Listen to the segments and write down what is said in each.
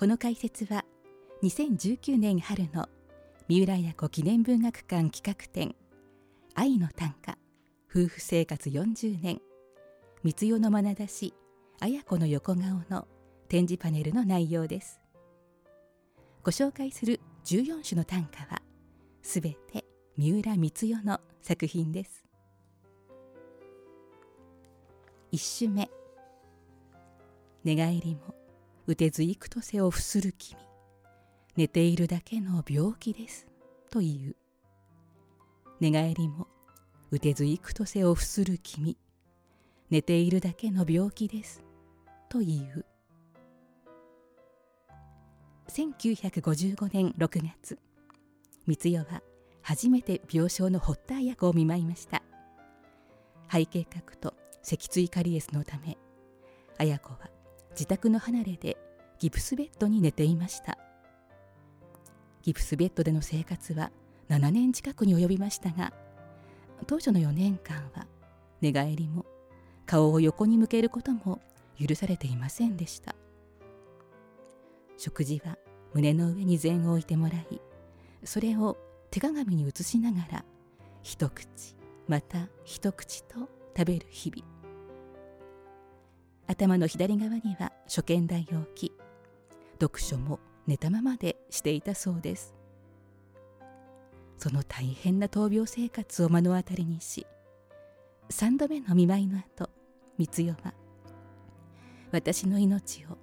この解説は2019年春の三浦綾子記念文学館企画展愛の短歌夫婦生活40年三代の眼差し綾子の横顔の展示パネルの内容ですご紹介する14種の短歌はすべて三浦光代の作品です一首目寝返りも打てず幾とせを伏する君。寝ているだけの病気です。という。寝返りも打てず幾とせを伏する君。寝ているだけの病気です。という。1955年6月。光代は初めて病床の発体役を見舞いました。背景核と脊椎カリエスのため綾子は自宅の離れでギプスベッドに寝ていました。ギプスベッドでの生活は7年近くに及びましたが当初の4年間は寝返りも顔を横に向けることも許されていませんでした。食事は胸の上に膳を置いてもらいそれを手鏡に映しながら一口また一口と食べる日々。頭の左側には書見台を置き読書も寝たままでしていたそうです。その大変な闘病生活を目の当たりにし3度目の見舞いの後光代は私の命を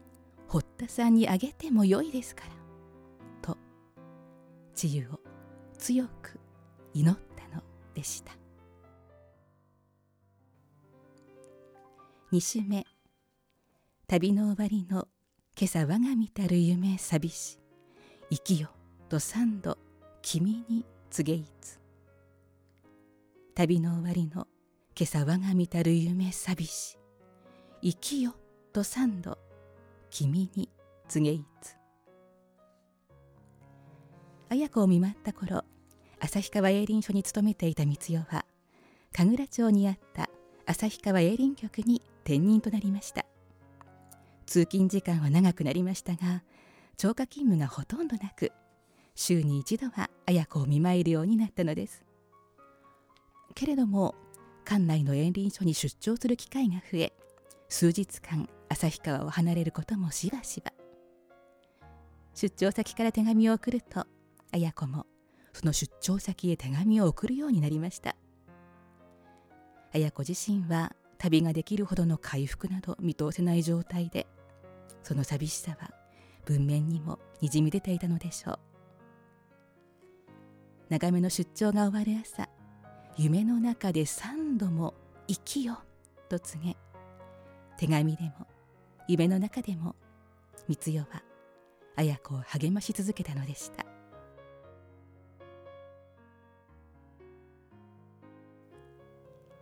堀田さんにあげてもよいですからと治癒を強く祈ったのでした。2首目旅の終わりの今朝我が見たる夢寂し生きよと三度君に告げいつ。旅の終わりの今朝我が見たる夢寂し生きよと三度君に告げいつ。綾子を見舞った頃旭川営林署に勤めていた光代は神楽町にあった旭川営林局に転任となりました。通勤時間は長くなりましたが超過勤務がほとんどなく週に一度は綾子を見舞えるようになったのです。けれども館内の園林署に出張する機会が増え数日間旭川を離れることもしばしば。出張先から手紙を送ると綾子もその出張先へ手紙を送るようになりました。綾子自身は旅ができるほどの回復など見通せない状態でその寂しさは文面にもにじみ出ていたのでしょう。長めの出張が終わる朝夢の中で三度も「生きよ」と告げ手紙でも夢の中でも光代は綾子を励まし続けたのでした。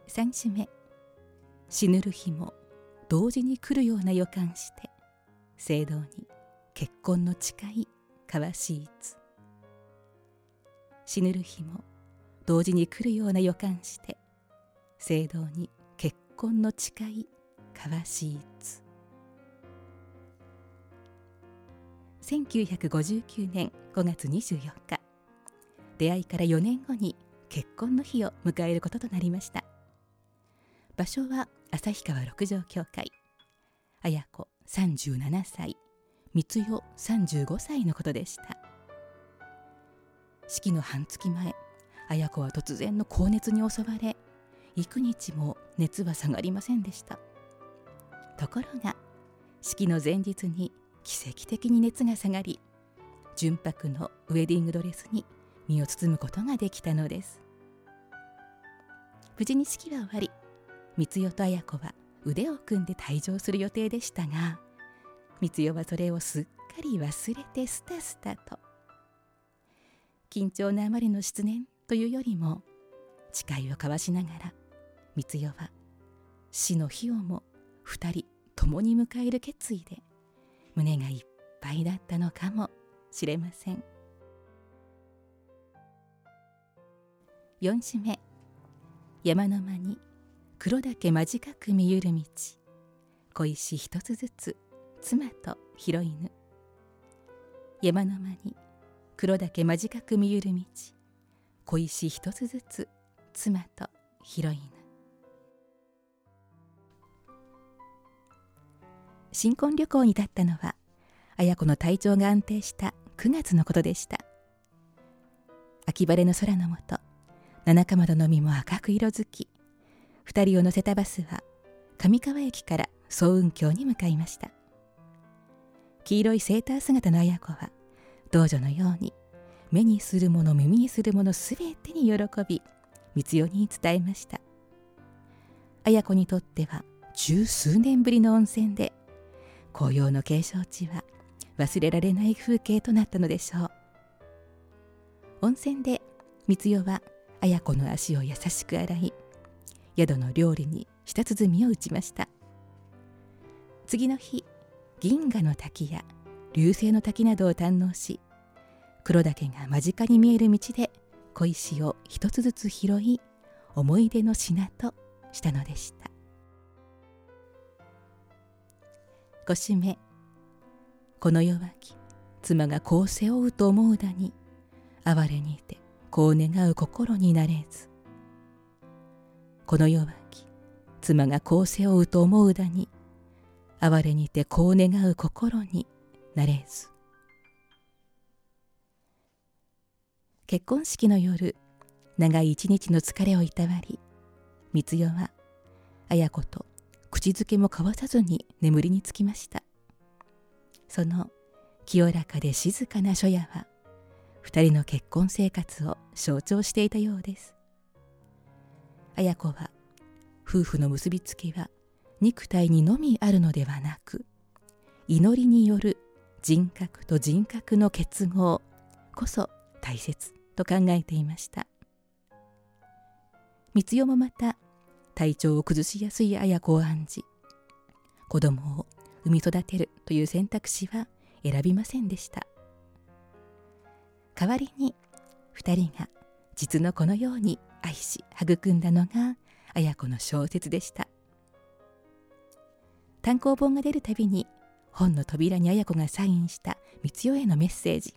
三首目死ぬる日も同時に来るような予感して聖堂に結婚の誓い交わしいつ。死ぬる日も同時に来るような予感して聖堂に結婚の誓い交わしいつ。1959年5月24日出会いから4年後に結婚の日を迎えることとなりました。場所は旭川六条教会綾子37歳。光代35歳のことでした。式の半月前綾子は突然の高熱に襲われ幾日も熱は下がりませんでした。ところが式の前日に奇跡的に熱が下がり純白のウェディングドレスに身を包むことができたのです。無事に式は終わり光代と綾子は腕を組んで退場する予定でしたが光代はそれをすっかり忘れてスタスタと。緊張のあまりの失念というよりも誓いを交わしながら光代は死の日をも二人共に迎える決意で胸がいっぱいだったのかもしれません。4首目。山の間に黒岳間近く見ゆる道。小石一つずつ妻と拾い犬。山の間に黒岳間近く見ゆる道。小石一つずつ妻と拾い犬。新婚旅行に立ったのは綾子の体調が安定した9月のことでした。秋晴れの空の下七かまどの実も赤く色づき二人を乗せたバスは上川駅から総雲峡に向かいました。黄色いセーター姿の綾子は道女のように目にするもの耳にするものすべてに喜び光代に伝えました。綾子にとっては十数年ぶりの温泉で紅葉の景勝地は忘れられない風景となったのでしょう。温泉で光代は綾子の足を優しく洗い宿の料理に舌鼓を打ちました。次の日銀河の滝や流星の滝などを堪能し黒岳が間近に見える道で小石を一つずつ拾い思い出の品としたのでした。ごしめこの弱き妻がこう背負うと思うだに哀れにてこう願う心になれず。この弱き妻がこう背負うと思うだに哀れにてこう願う心になれず。結婚式の夜長い一日の疲れをいたわり光代は綾子と口づけも交わさずに眠りにつきました。その清らかで静かな初夜は二人の結婚生活を象徴していたようです。綾子は夫婦の結びつきは肉体にのみあるのではなく祈りによる人格と人格の結合こそ大切と考えていました。光代もまた体調を崩しやすい綾子を案じ子供を産み育てるという選択肢は選びませんでした。代わりに2人が実の子のように愛し育んだのが綾子の小説でした。単行本が出るたびに本の扉に綾子がサインした光代へのメッセージ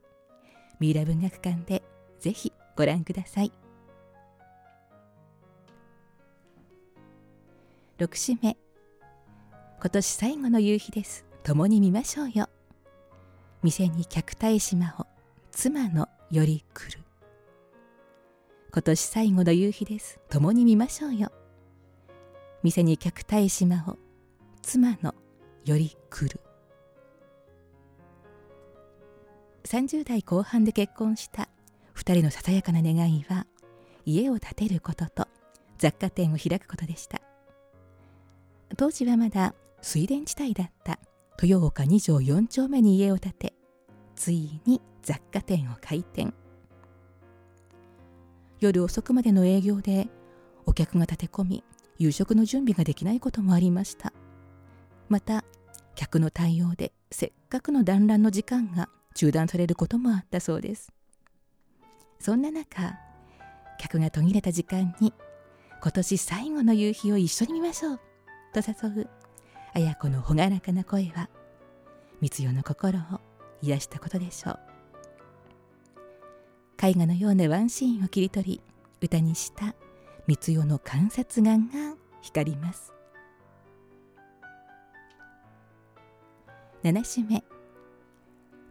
三浦文学館でぜひご覧ください。6首目今年最後の夕日です。共に見ましょうよ。店に客対島を妻のより来る。今年最後の夕日です。共に見ましょうよ。店に客対島を妻のより来る30代後半で結婚した2人のささやかな願いは家を建てることと雑貨店を開くことでした。当時はまだ水田地帯だった豊岡2条4丁目に家を建てついに雑貨店を開店。夜遅くまでの営業でお客が立て込み夕食の準備ができないこともありました。また客の対応でせっかくの団らんの時間が中断されることもあったそうです。そんな中客が途切れた時間に今年最後の夕日を一緒に見ましょうと誘う綾子の朗らかな声は光代の心を癒したことでしょう。絵画のようなワンシーンを切り取り歌にした光代の観察眼が光ります。七首目。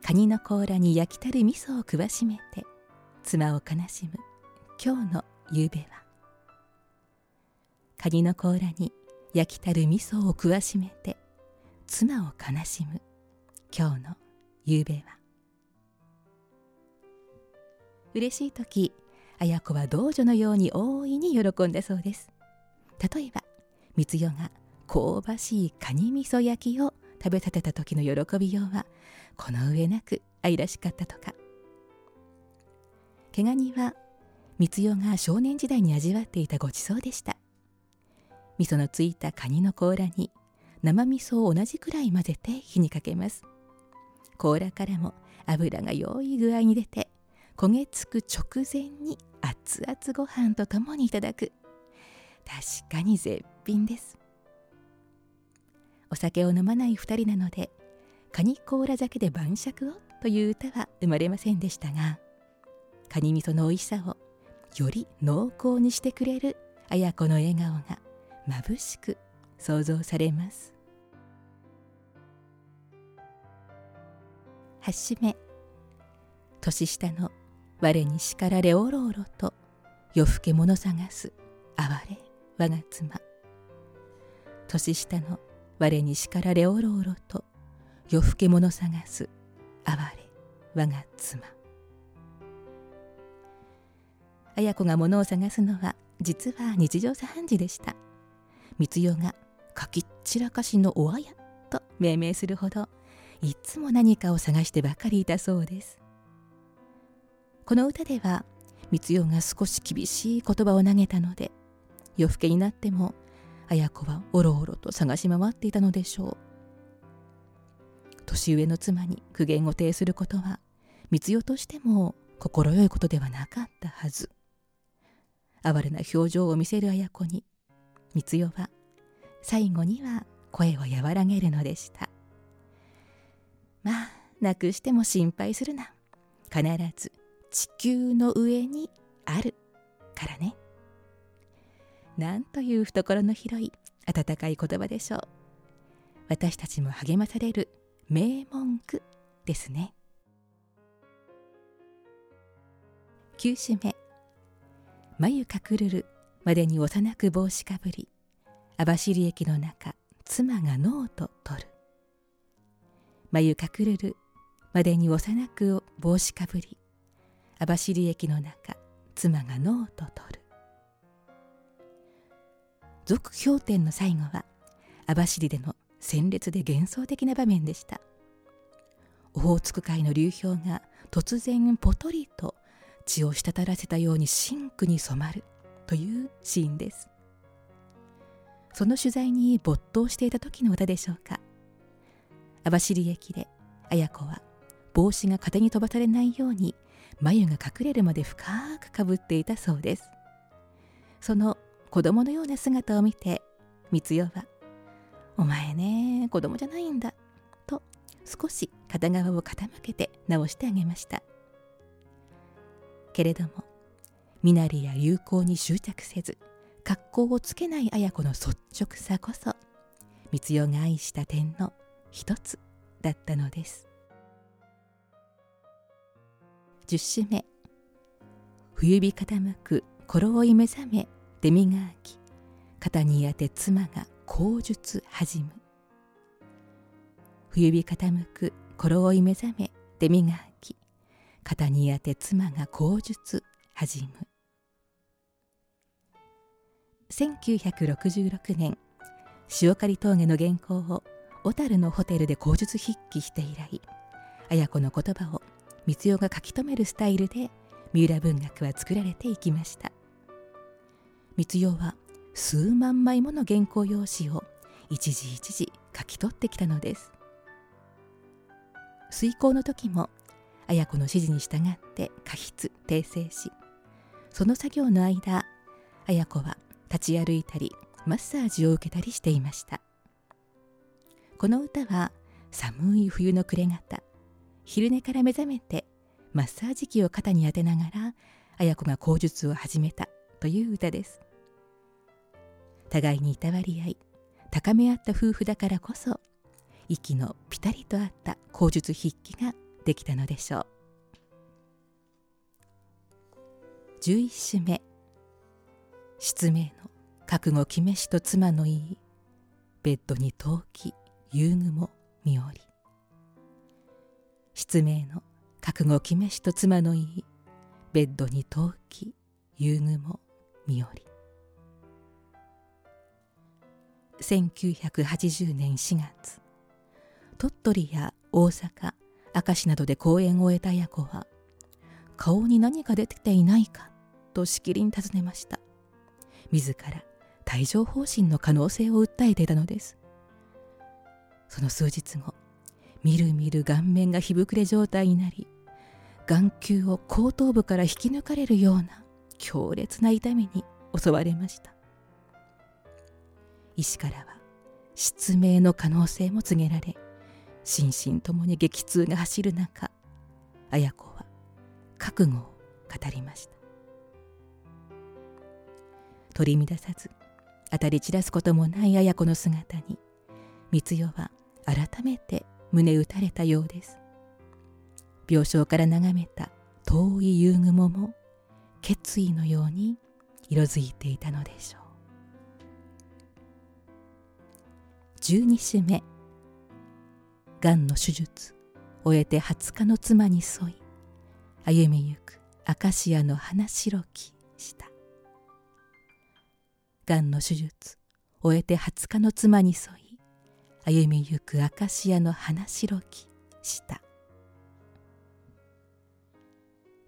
カニの甲羅に焼きたる味噌を食わしめて妻を悲しむ今日の夕べは。カニの甲羅に焼きたる味噌を食わしめて妻を悲しむ今日の夕べは。嬉しい時綾子は道女のように大いに喜んだそうです。例えば光代が香ばしいカニ味噌焼きを食べさせた時の喜びようはこの上なく愛らしかったとか。毛ガニは光代が少年時代に味わっていたごちそうでした。味噌のついたカニの甲羅に生味噌を同じくらい混ぜて火にかけます。甲羅からも油が良い具合に出て焦げつく直前に熱々ご飯とともにいただく。確かに絶品です。酒を飲まない2人なのでカニ甲羅酒で晩酌をという歌は生まれませんでしたがカニ味噌の美味しさをより濃厚にしてくれる綾子の笑顔が眩しく想像されます。8首目年下の我に叱られおろおろと夜更け者探す哀れ我が妻。年下の我に叱られおろおろと夜更け者探す哀れ我が妻。綾子が物を探すのは実は日常茶飯事でした。光代がかきっちらかしのおあやと命名するほどいつも何かを探してばかりいたそうです。この歌では光代が少し厳しい言葉を投げたので夜更けになっても綾子はおろおろと探し回っていたのでしょう。年上の妻に苦言を呈することは光代としても快いことではなかったはず。哀れな表情を見せる綾子に光代は最後には声を和らげるのでした。まあなくしても心配するな。必ず地球の上にあるからね。なんという懐の広い温かい言葉でしょう。私たちも励まされる名文句ですね。9首目。眉かくるるまでに幼く帽子かぶり網走駅の中妻がノート取る。眉かくるるまでに幼く帽子かぶり網走駅の中妻がノート取る。続氷点の最後は網走での鮮烈で幻想的な場面でした。オホーツク海の流氷が突然ポトリと血を滴らせたように真紅に染まるというシーンです。その取材に没頭していた時の歌でしょうか。網走駅で綾子は帽子が風に飛ばされないように眉が隠れるまで深くかぶっていたそうです。その子供のような姿を見て光代は「お前ね子供じゃないんだ」と少し片側を傾けて直してあげました。けれども身なりや流行に執着せず格好をつけない綾子の率直さこそ光代が愛した点の一つだったのです。10首目冬日傾く頃追い目覚め出身がき肩に当て妻が口述始む。冬日傾く頃追い目覚め出身がき肩に当て妻が口述始む。1966年塩刈峠の原稿を小樽のホテルで口述筆記して以来綾子の言葉を光代が書き留めるスタイルで三浦文学は作られていきました。光代は数万枚もの原稿用紙を一時一時書き取ってきたのです。遂行の時も綾子の指示に従って過筆訂正しその作業の間綾子は立ち歩いたりマッサージを受けたりしていました。この歌は寒い冬の暮れ方昼寝から目覚めてマッサージ機を肩に当てながら綾子が口述を始めたという歌です。互いにいたわり合い高め合った夫婦だからこそ息のぴたりと合った口述筆記ができたのでしょう。11首目。失明の覚悟決めしと妻のいいベッドに陶器遊具も見おり。失明の覚悟決めしと妻のいいベッドに陶器遊具も見おり。1980年4月鳥取や大阪明石などで公演を終えた綾子は顔に何か出てていないかとしきりに尋ねました。自ら帯状疱疹の可能性を訴えていたのです。その数日後みるみる顔面が火膨れ状態になり眼球を後頭部から引き抜かれるような強烈な痛みに襲われました。医師からは失明の可能性も告げられ心身ともに激痛が走る中綾子は覚悟を語りました。取り乱さず当たり散らすこともない綾子の姿に光代は改めて胸打たれたようです。病床から眺めた遠い夕雲も決意のように色づいていたのでしょう。十二種目。がんの手術終えて20日の妻に沿い歩みゆくアカシアの花白きした。がんの手術終えて20日の妻に沿い歩みゆくアカシアの花白きした。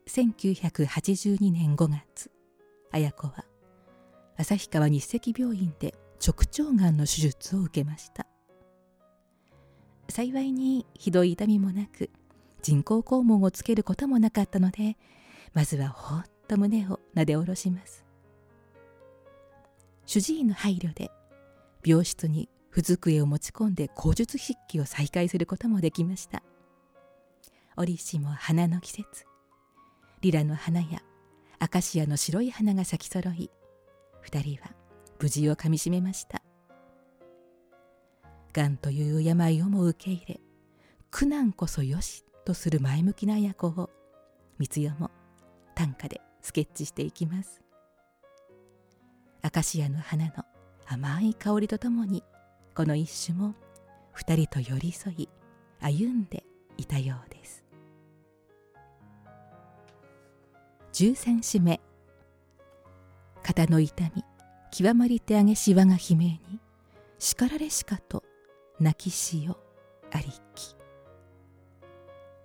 1982年5月綾子は旭川日赤病院で直腸がんの手術を受けました。幸いにひどい痛みもなく人工肛門をつけることもなかったのでまずはほっと胸をなで下ろします。主治医の配慮で病室に不机を持ち込んで口述筆記を再開することもできました。折しも花の季節。リラの花やアカシアの白い花が咲き揃い二人は無事をかみしめました。がんという病をも受け入れ苦難こそよしとする前向きな親子を光代も短歌でスケッチしていきます。アカシアの花の甘い香りとともにこの一種も二人と寄り添い歩んでいたようです。十三首目。肩の痛み。極まりてあげし我が悲鳴に叱られしかと泣きしよありき。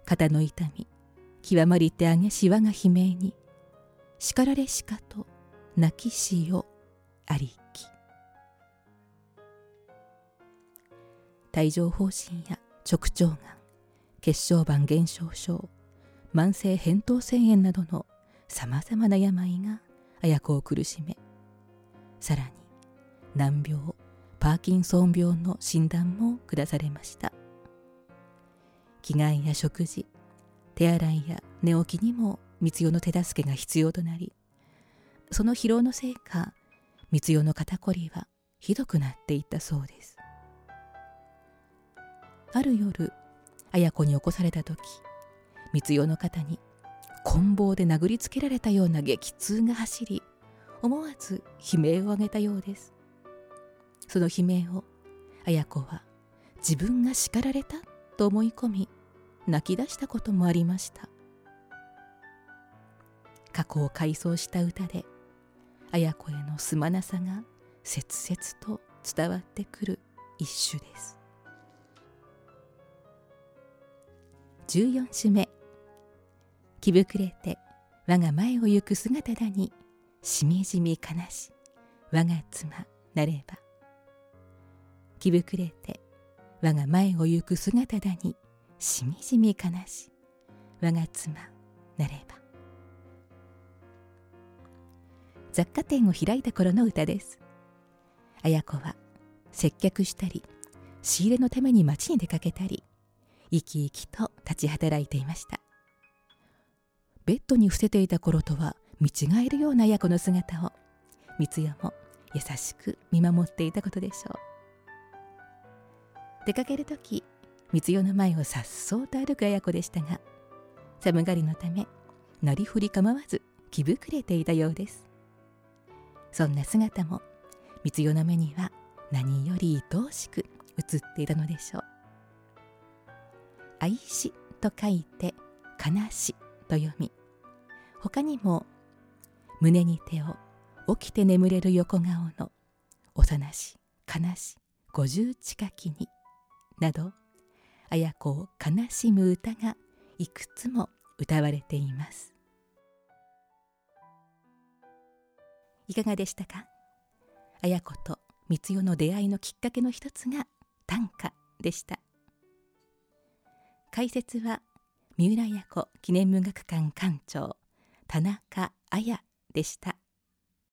肩の痛み極まりてあげし我が悲鳴に叱られしかと泣きしよありき。帯状疱疹や直腸がん血小板減少症慢性扁桃腺炎などのさまざまな病が綾子を苦しめさらに難病パーキンソン病の診断も下されました。着替えや食事手洗いや寝起きにも光代の手助けが必要となりその疲労のせいか光代の肩こりはひどくなっていったそうです。ある夜綾子に起こされた時光代の肩に棍棒で殴りつけられたような激痛が走り思わず悲鳴を上げたようです。その悲鳴を綾子は自分が叱られたと思い込み泣き出したこともありました。過去を回想した歌で綾子へのすまなさが切々と伝わってくる一首です。14首目。気膨れて我が前を行く姿だにしみじみ悲し我が妻なれば。気膨れて我が前を行く姿だにしみじみ悲し我が妻なれば。雑貨店を開いた頃の歌です。綾子は接客したり仕入れのために町に出かけたり生き生きと立ち働いていました。ベッドに伏せていた頃とは見違えるような綾子の姿を。光代も優しく見守っていたことでしょう。出かける時光代の前をさっそうと歩く綾子でしたが寒がりのためなりふり構わず気膨れていたようです。そんな姿も光代の目には何より愛おしく映っていたのでしょう。愛しと書いて悲しと読み他にも胸に手を起きて眠れる横顔の幼し悲し五十近きになど綾子を悲しむ歌がいくつも歌われています。いかがでしたか？綾子と光代の出会いのきっかけの一つが短歌でした。解説は三浦綾子記念文学館館長田中綾でした。